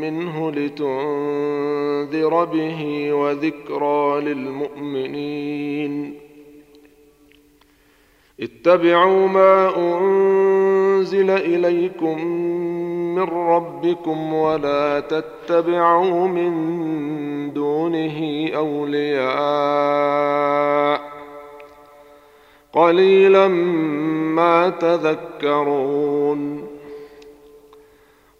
منه لتنذر به وذكرى للمؤمنين. اتبعوا ما أنزل إليكم من ربكم ولا تتبعوا من دونه أولياء. قليلا ما تذكرون.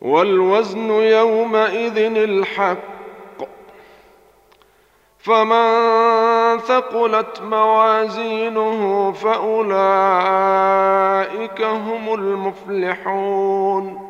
والوزن يومئذ الحق. فمن ثقلت موازينه فأولئك هم المفلحون.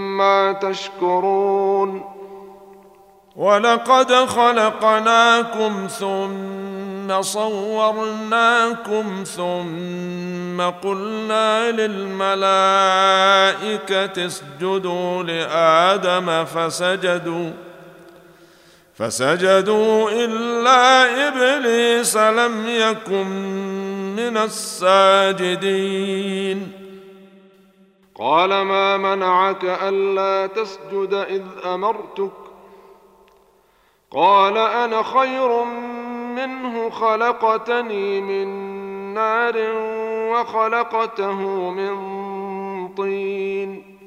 تشكرون ولقد خلقناكم ثم صورناكم ثم قلنا للملائكة اسجدوا لآدم فسجدوا فسجدوا إلا إبليس لم يكن من الساجدين قال ما منعك ألا تسجد إذ أمرتك؟ قال أنا خير منه خلقتني من نار وخلقته من طين.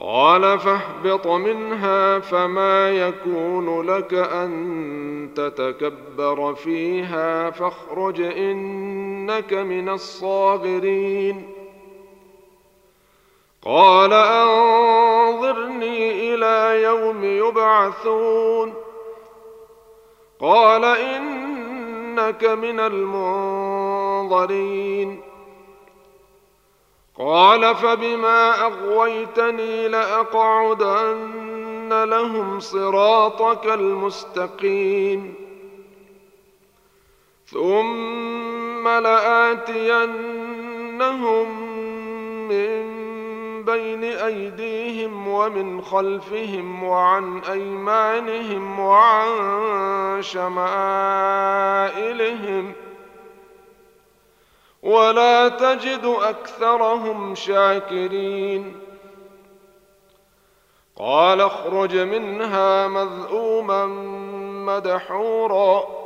قال فاهبط منها فما يكون لك أن تتكبر فيها فاخرج إنك من الصاغرين. قال أنظرني إلى يوم يبعثون. قال إنك من المنظرين. قال فبما أغويتني لأقعدن لهم صراطك المستقيم. ثم لآتينهم من بين أيديهم ومن خلفهم وعن أيمانهم وعن شمائلهم ولا تجد أكثرهم شاكرين قال اخرج منها مذءوما مدحورا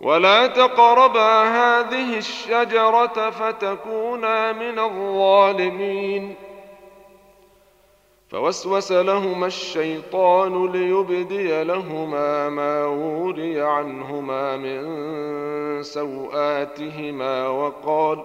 ولا تقربا هذه الشجرة فتكونا من الظالمين فوسوس لهما الشيطان ليبدي لهما ما وري عنهما من سوآتهما وقال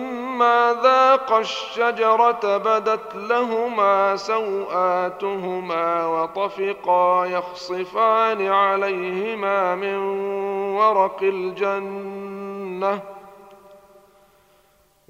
ذاقا الشجرة بدت لهما سوآتهما وطفقا يخصفان عليهما من ورق الجنة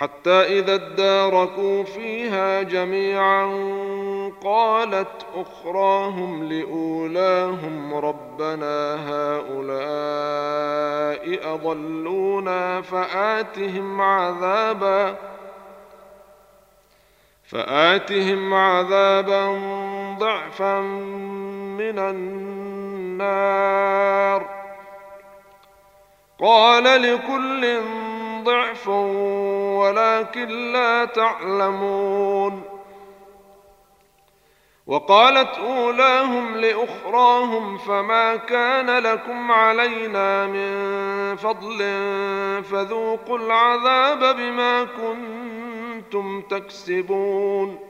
حتى إذا اداركوا فيها جميعا قالت أخراهم لأولاهم ربنا هؤلاء أضلونا فآتهم عذابا فآتهم عذابا ضعفا من النار قال لكل ضعف ولكن لا تعلمون. وقالت أولاهم لأخراهم فما كان لكم علينا من فضل فذوقوا العذاب بما كنتم تكسبون.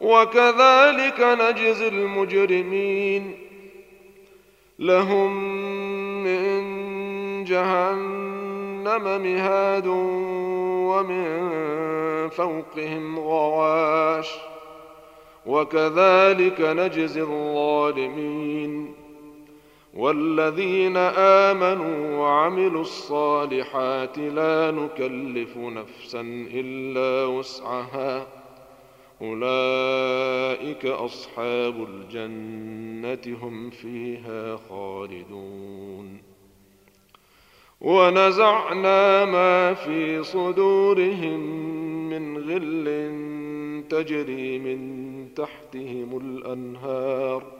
وكذلك نجزي المجرمين. لهم من جهنم مهاد ومن فوقهم غواش. وكذلك نجزي الظالمين. والذين آمنوا وعملوا الصالحات لا نكلف نفسا إلا وسعها. أولئك أصحاب الجنة هم فيها خالدون. ونزعنا ما في صدورهم من غل تجري من تحتهم الأنهار.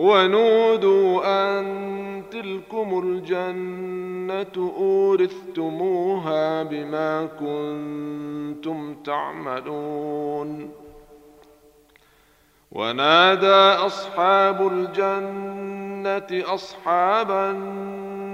ونودوا أن تلكم الجنة أورثتموها بما كنتم تعملون. ونادى أصحاب الجنة أصحاب النار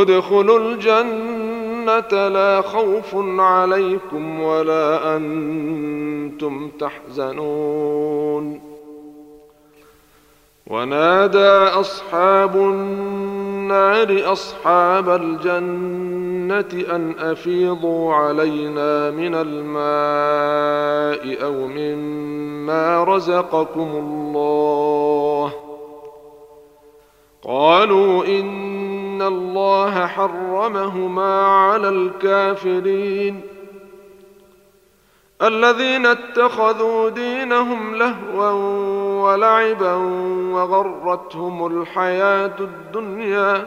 ادخلوا الجنة لا خوف عليكم ولا أنتم تحزنون. ونادى أصحاب النار أصحاب الجنة أن أفيضوا علينا من الماء أو مما رزقكم الله. قالوا إن ان الله حرمهما على الكافرين الذين اتخذوا دينهم لهوا ولعبا وغرتهم الحياة الدنيا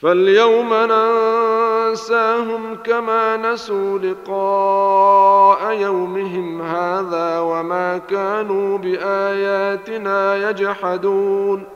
فاليوم ننساهم كما نسوا لقاء يومهم هذا وما كانوا باياتنا يجحدون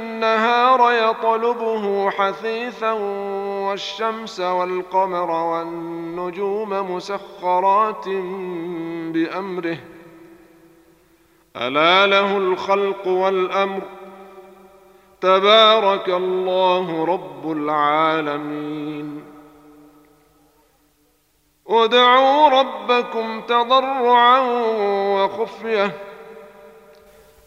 يطلبه حثيثا والشمس والقمر والنجوم مسخرات بأمره. ألا له الخلق والأمر. تبارك الله رب العالمين. ادعوا ربكم تضرعا وخفية.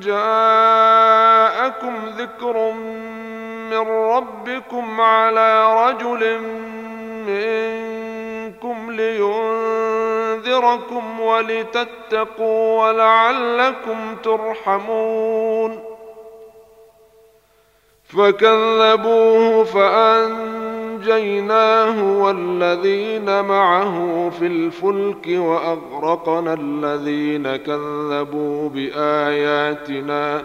جاءكم ذكر من ربكم على رجل منكم لينذركم ولتتقوا ولعلكم ترحمون فكذبوه فأنجيناه والذين معه في الفلك وأغرقنا الذين كذبوا بآياتنا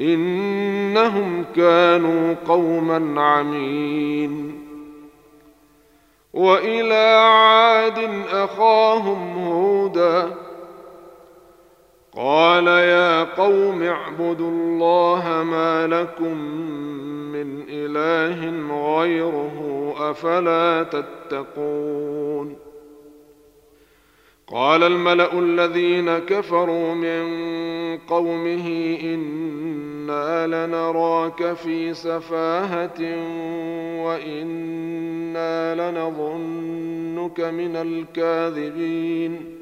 إنهم كانوا قوما عمين وإلى عاد أخاهم هودا قال يا قوم اعبدوا الله ما لكم من إله غيره أفلا تتقون. قال الملأ الذين كفروا من قومه إنا لنراك في سفاهة وإنا لنظنك من الكاذبين.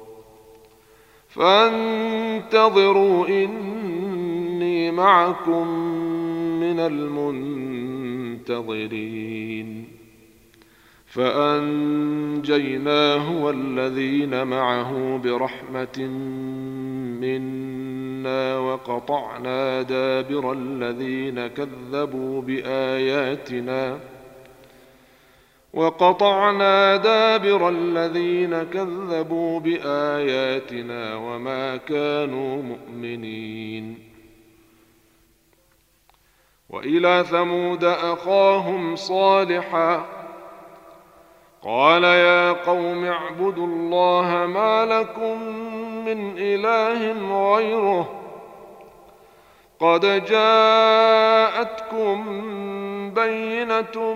فانتظروا إني معكم من المنتظرين. فأنجيناه والذين معه برحمة منا وقطعنا دابر الذين كذبوا بآياتنا وقطعنا دابر الذين كذبوا بآياتنا وما كانوا مؤمنين. وإلى ثمود أخاهم صالحا قال يا قوم اعبدوا الله ما لكم من إله غيره قد جاءتكم بينة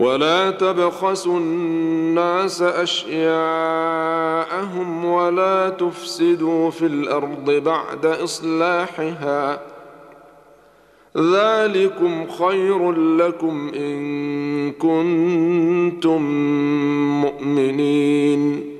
ولا تبخسوا الناس أشياءهم ولا تفسدوا في الأرض بعد إصلاحها. ذلكم خير لكم إن كنتم مؤمنين.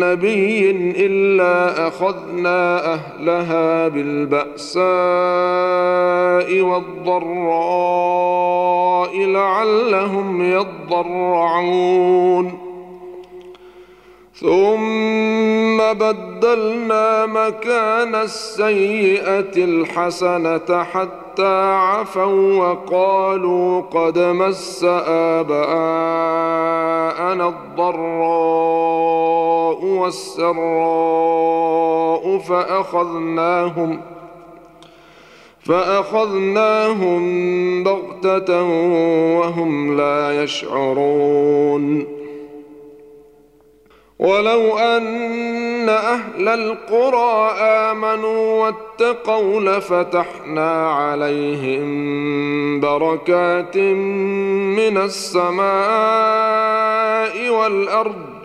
نبي الا اخذنا اهلها بالباساء والضراء لعلهم يضرعون ثم بدلنا مكان السيئة الحسنة حتى عفوا وقالوا قد مس آباءنا الضراء والسراء فأخذناهم فأخذناهم بغتة وهم لا يشعرون ولو أن أهل القرى آمنوا واتقوا لفتحنا عليهم بركات من السماء والأرض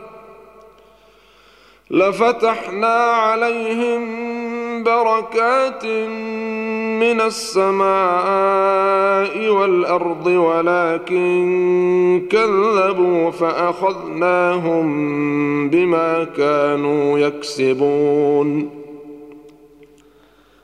لفتحنا عليهم بركات من السماء والأرض ولكن كذبوا فأخذناهم بما كانوا يكسبون.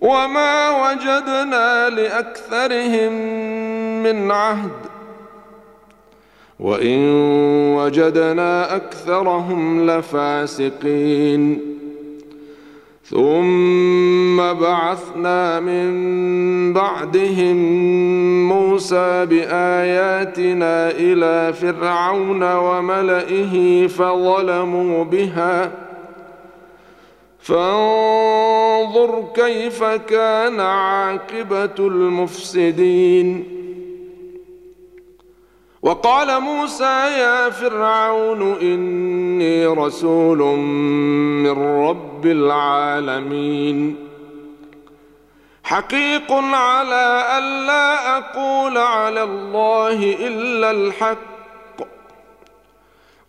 وما وجدنا لاكثرهم من عهد وان وجدنا اكثرهم لفاسقين ثم بعثنا من بعدهم موسى باياتنا إلى فرعون وملئه فظلموا بها فانظر كيف كان عاقبة المفسدين. وقال موسى يا فرعون إني رسول من رب العالمين. حقيق على الا أقول على الله إلا الحق.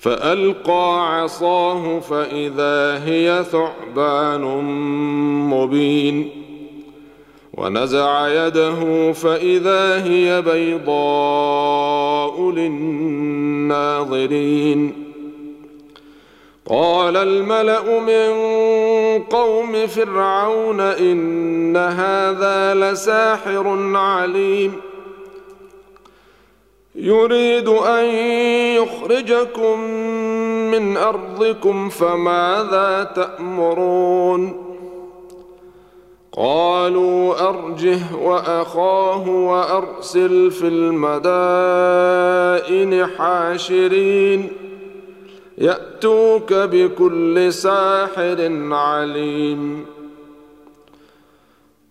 فألقى عصاه فإذا هي ثعبان مبين ونزع يده فإذا هي بيضاء للناظرين قال الملأ من قوم فرعون إن هذا لساحر عليم يريد أن يخرجكم من أرضكم فماذا تأمرون؟ قالوا أرجه وأخاه وأرسل في المدائن حاشرين يأتوك بكل ساحر عليم.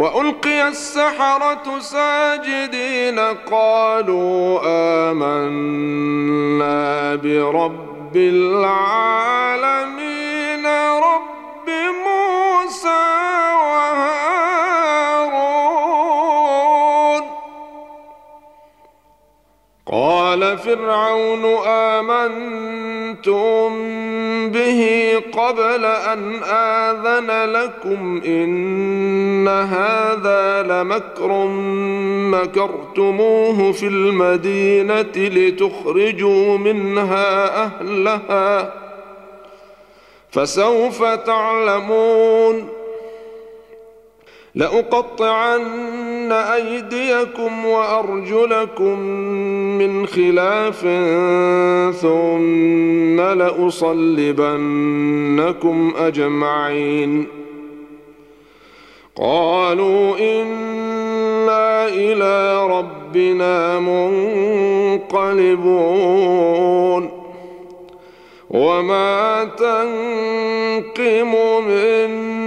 وألقي السحرة ساجدين قالوا آمنا برب العالمين رب موسى وهارون. قال فرعون آمنتم قبل أن آذن لكم إن هذا لمكر مكرتموه في المدينة لتخرجوا منها أهلها فسوف تعلمون لأقطعن أيديكم وأرجلكم من خلاف ثم لأصلبنكم أجمعين. قالوا إنا إلى ربنا منقلبون. وما تنقم منا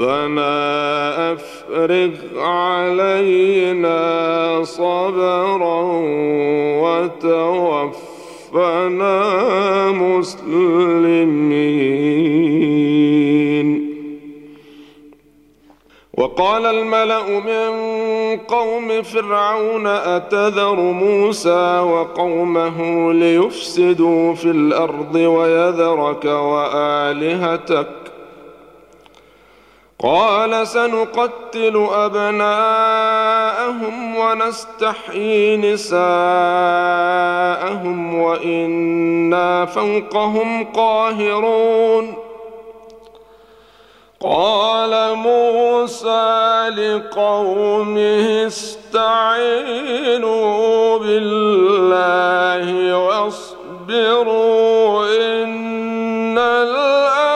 ربنا أفرغ علينا صبرا وتوفنا مسلمين. وقال الملأ من قوم فرعون أتذر موسى وقومه ليفسدوا في الأرض ويذرك وآلهتك قال سنقتل أبناءهم ونستحيي نساءهم وإنا فوقهم قاهرون. قال موسى لقومه استعينوا بالله واصبروا إن والعاقبة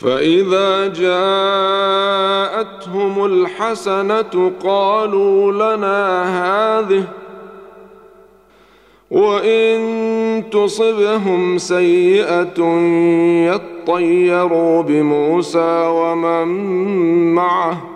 فإذا جاءتهم الحسنة قالوا لنا هذه وإن تصبهم سيئة يطيروا بموسى ومن معه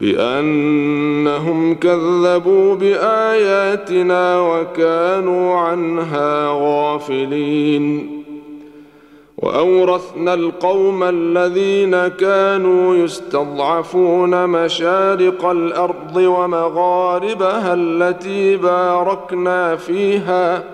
بأنهم كذبوا بآياتنا وكانوا عنها غافلين. وأورثنا القوم الذين كانوا يستضعفون مشارق الأرض ومغاربها التي باركنا فيها.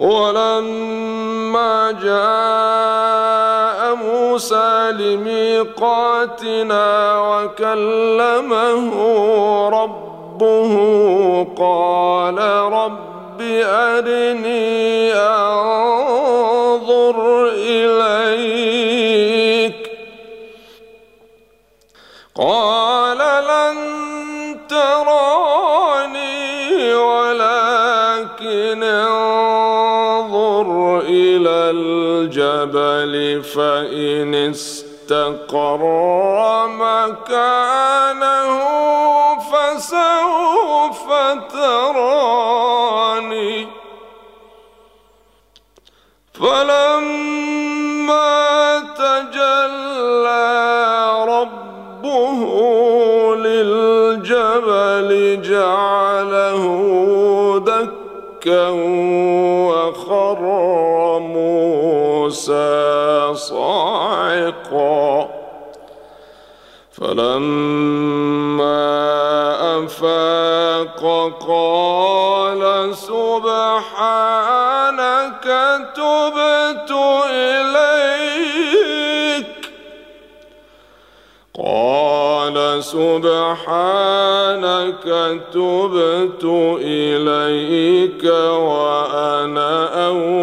ولما جاء موسى لميقاتنا وكلمه ربه قال رب أرني أنظر إليك. قال فإن استقر مكانه فسوف تراني. فلما تجلى ربه للجبل جعله دكا وخر موسى. صاعقا. فلما أفاق قال سبحانك تبت إليك. قال سبحانك تبت إليك وأنا أول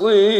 وتفصيلا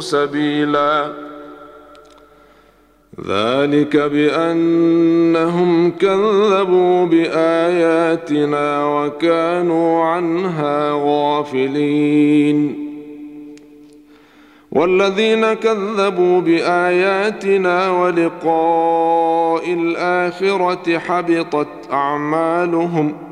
سبيلا. ذلك بأنهم كذبوا بآياتنا وكانوا عنها غافلين. والذين كذبوا بآياتنا ولقاء الآخرة حبطت أعمالهم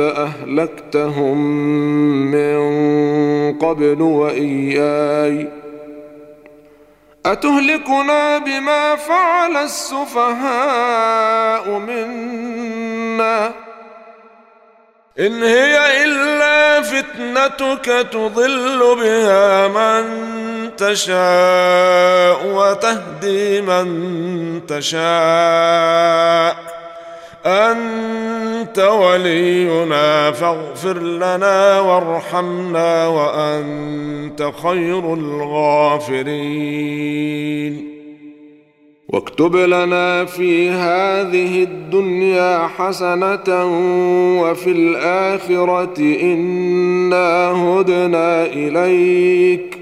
اهلكتهم من قبل وإياي. أتهلكنا بما فعل السفهاء منا؟ إن هي إلا فتنتك تضل بها من تشاء وتهدي من تشاء. أنت ولينا فاغفر لنا وارحمنا وأنت خير الغافرين. واكتب لنا في هذه الدنيا حسنة وفي الآخرة إنا هدنا إليك.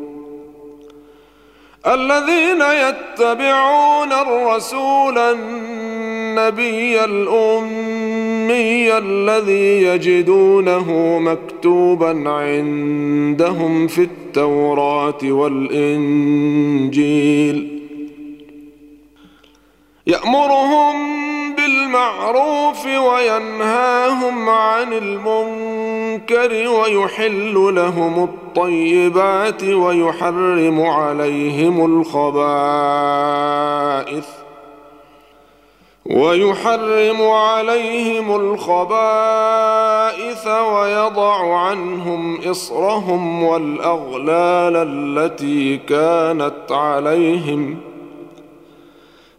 الذين يتبعون الرسول النبي الأمي الذي يجدونه مكتوبا عندهم في التوراة والإنجيل. يأمرهم بالمعروف وينهاهم عن المنكر. ويحل لهم الطيبات ويحرم عليهم الخبائث ويحرم عليهم الخبائث ويضع عنهم إصرهم والأغلال التي كانت عليهم ۖ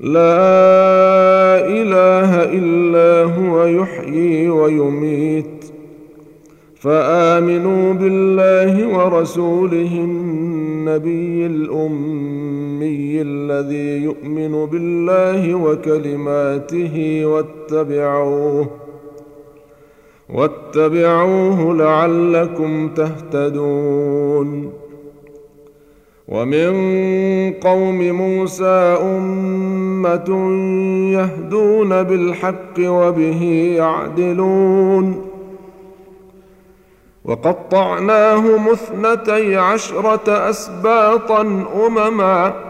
لا إله إلا هو يحيي ويميت. فآمنوا بالله ورسوله النبي الأمي الذي يؤمن بالله وكلماته واتبعوه واتبعوه لعلكم تهتدون. ومن قوم موسى أمة يهدون بالحق وبه يعدلون. وقطعناهم اثنتي عشرة أسباطا أمما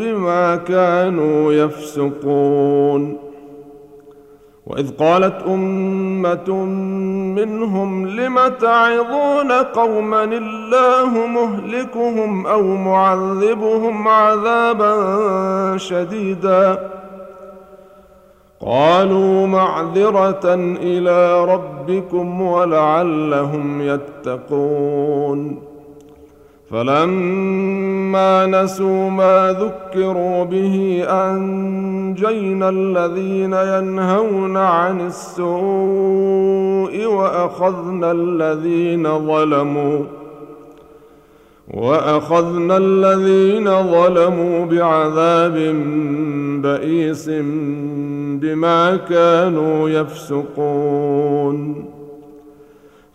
بما كانوا يفسقون. وإذ قالت أمة منهم لم تعظون قوما الله مهلكهم أو معذبهم عذابا شديدا؟ قالوا معذرة إلى ربكم ولعلهم يتقون. فلما نسوا ما ذكروا به أنجينا الذين ينهون عن السوء وأخذنا الذين ظلموا وأخذنا الذين ظلموا بعذاب بئيس بما كانوا يفسقون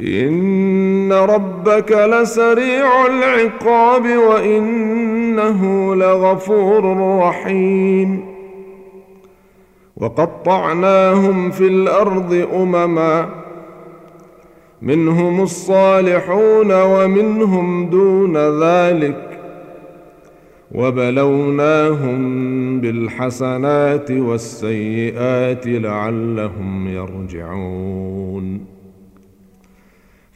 ان ربك لسريع العقاب وانه لغفور رحيم وقطعناهم في الأرض امما منهم الصالحون ومنهم دون ذلك وبلوناهم بالحسنات والسيئات لعلهم يرجعون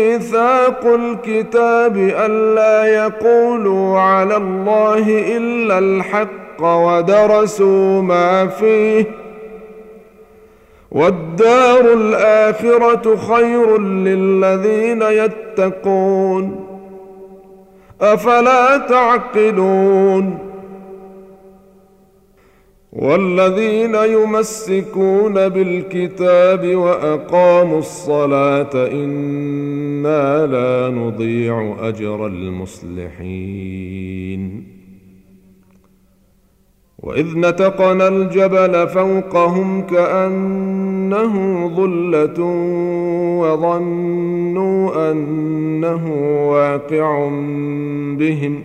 ميثاق الكتاب ألا يقولوا على الله إلا الحق ودرسوا ما فيه والدار الآخرة خير للذين يتقون أفلا تعقلون والذين يمسكون بالكتاب وأقاموا الصلاة إنا لا نضيع أجر المصلحين. وإذ نتقنا الجبل فوقهم كأنه ظلة وظنوا أنه واقع بهم.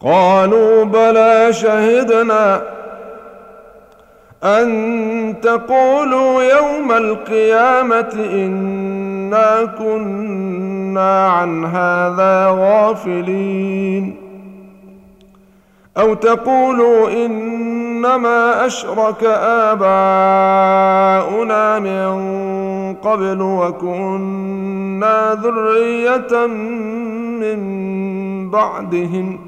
قالوا بلى شهدنا أن تقولوا يوم القيامة إنا كنا عن هذا غافلين. أو تقولوا إنما أشرك آباؤنا من قبل وكنا ذرية من بعدهم.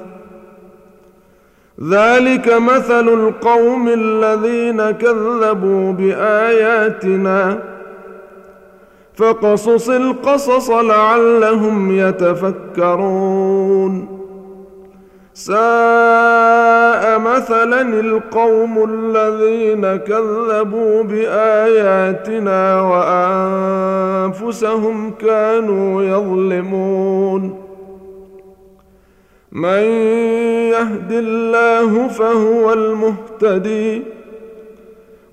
ذلك مثل القوم الذين كذبوا بآياتنا فقصص القصص لعلهم يتفكرون. ساء مثلا القوم الذين كذبوا بآياتنا وأنفسهم كانوا يظلمون. من يهد الله فهو المهتدي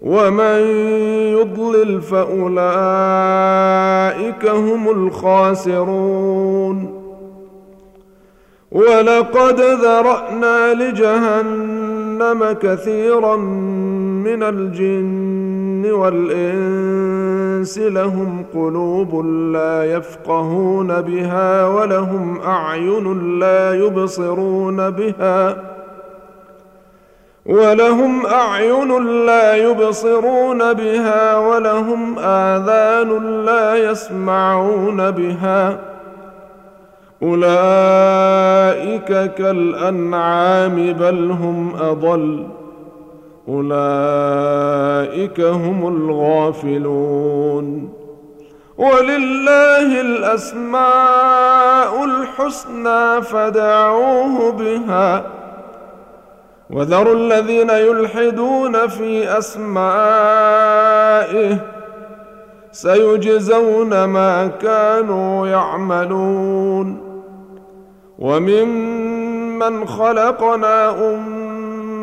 ومن يضلل فأولئك هم الخاسرون. ولقد ذرأنا لجهنم كثيرا من الجن والإنس لهم قلوب لا يفقهون بها ولهم أعين لا يبصرون بها ولهم أعين لا يبصرون بها ولهم آذان لا يسمعون بها أولئك كالأنعام بل هم أضل أولئك هم الغافلون. ولله الأسماء الحسنى فدعوه بها. وذروا الذين يلحدون في أسمائه سيجزون ما كانوا يعملون. وممن خلقنا أمة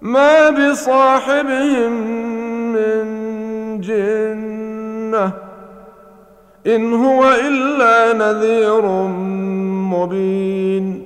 ما بصاحبهم من جنة إن هو إلا نذير مبين.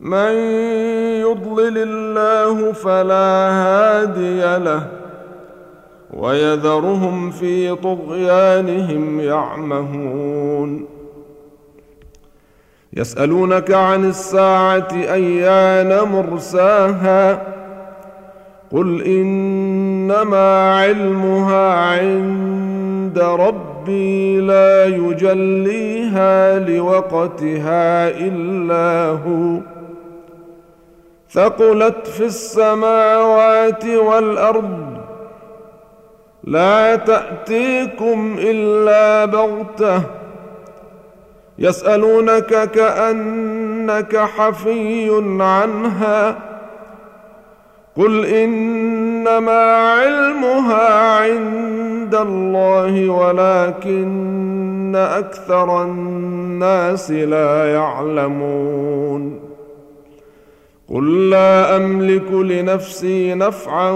من يضلل الله فلا هادي له ويذرهم في طغيانهم يعمهون. يسألونك عن الساعة أيان مرساها؟ قل إنما علمها عند ربي لا يجليها لوقتها إلا هو. ثقلت في السماوات والأرض. لا تأتيكم إلا بغتة. يسألونك كأنك حفي عنها. قل إنما علمها عند الله ولكن أكثر الناس لا يعلمون. قل لا املك لنفسي نفعا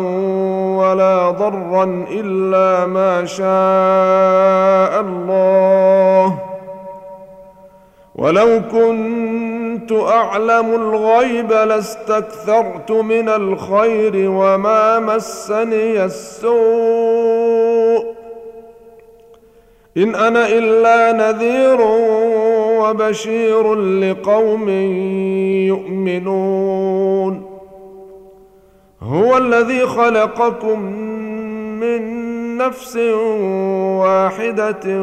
ولا ضرا الا ما شاء الله ولو كنت اعلم الغيب لاستكثرت من الخير وما مسني السوء إن أنا إلا نذير وبشير لقوم يؤمنون. هو الذي خلقكم من نفس واحدة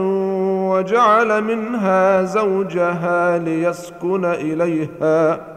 وجعل منها زوجها ليسكن إليها.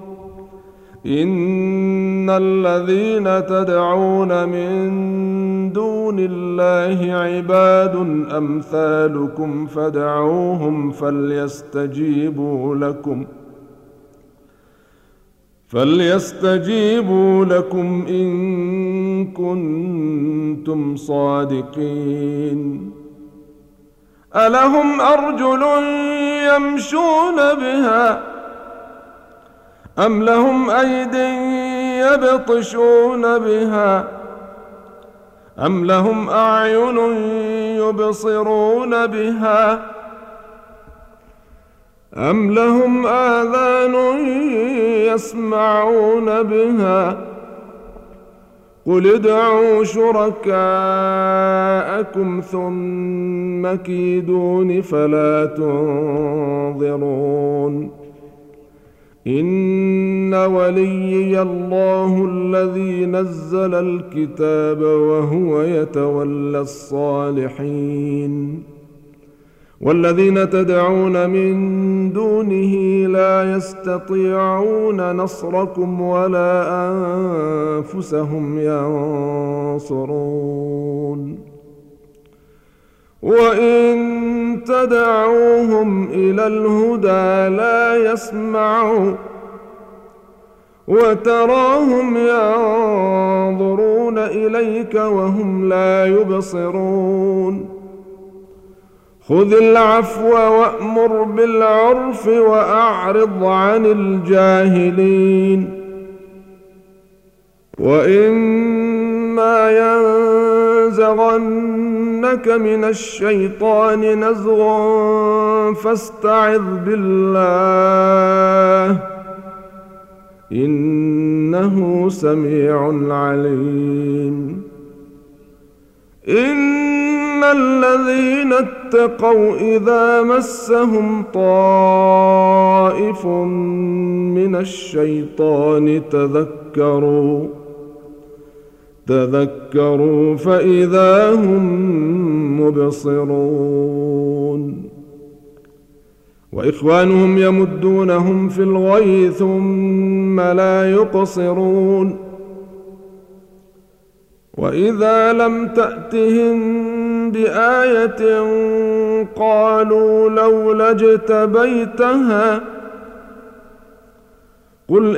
إن الذين تدعون من دون الله عباد أمثالكم فدعوهم فليستجيبوا لكم ۖ فليستجيبوا لكم إن كنتم صادقين ألهم أرجل يمشون بها أم لهم أيد يبطشون بها أم لهم أعين يبصرون بها أم لهم آذان يسمعون بها قل ادعوا شركاءكم ثم كيدون فلا تنظرون إن وليي الله الذي نزل الكتاب وهو يتولى الصالحين. والذين تدعون من دونه لا يستطيعون نصركم ولا أنفسهم ينصرون. وان تدعوهم إلى الهدى لا يسمعوا وتراهم ينظرون اليك وهم لا يبصرون خذ العفو وامر بالعرف واعرض عن الجاهلين واما ينزغنك من الشيطان نزغ فاستعذ بالله. إنه سميع عليم. إن الذين اتقوا إذا مسهم طائف من الشيطان تذكروا تذكروا فإذا هم مبصرون. وإخوانهم يمدونهم في الغي ثم لا يقصرون. وإذا لم تأتهم بآية قالوا لولا اجتبيتها قل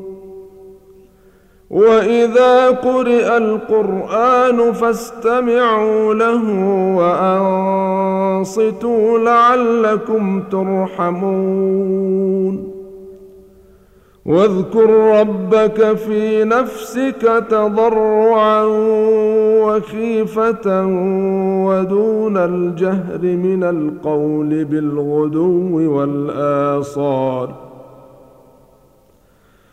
واذا قرئ القران فاستمعوا له وانصتوا لعلكم ترحمون واذكر ربك في نفسك تضرعا وخيفة ودون الجهر من القول بالغدو والآصال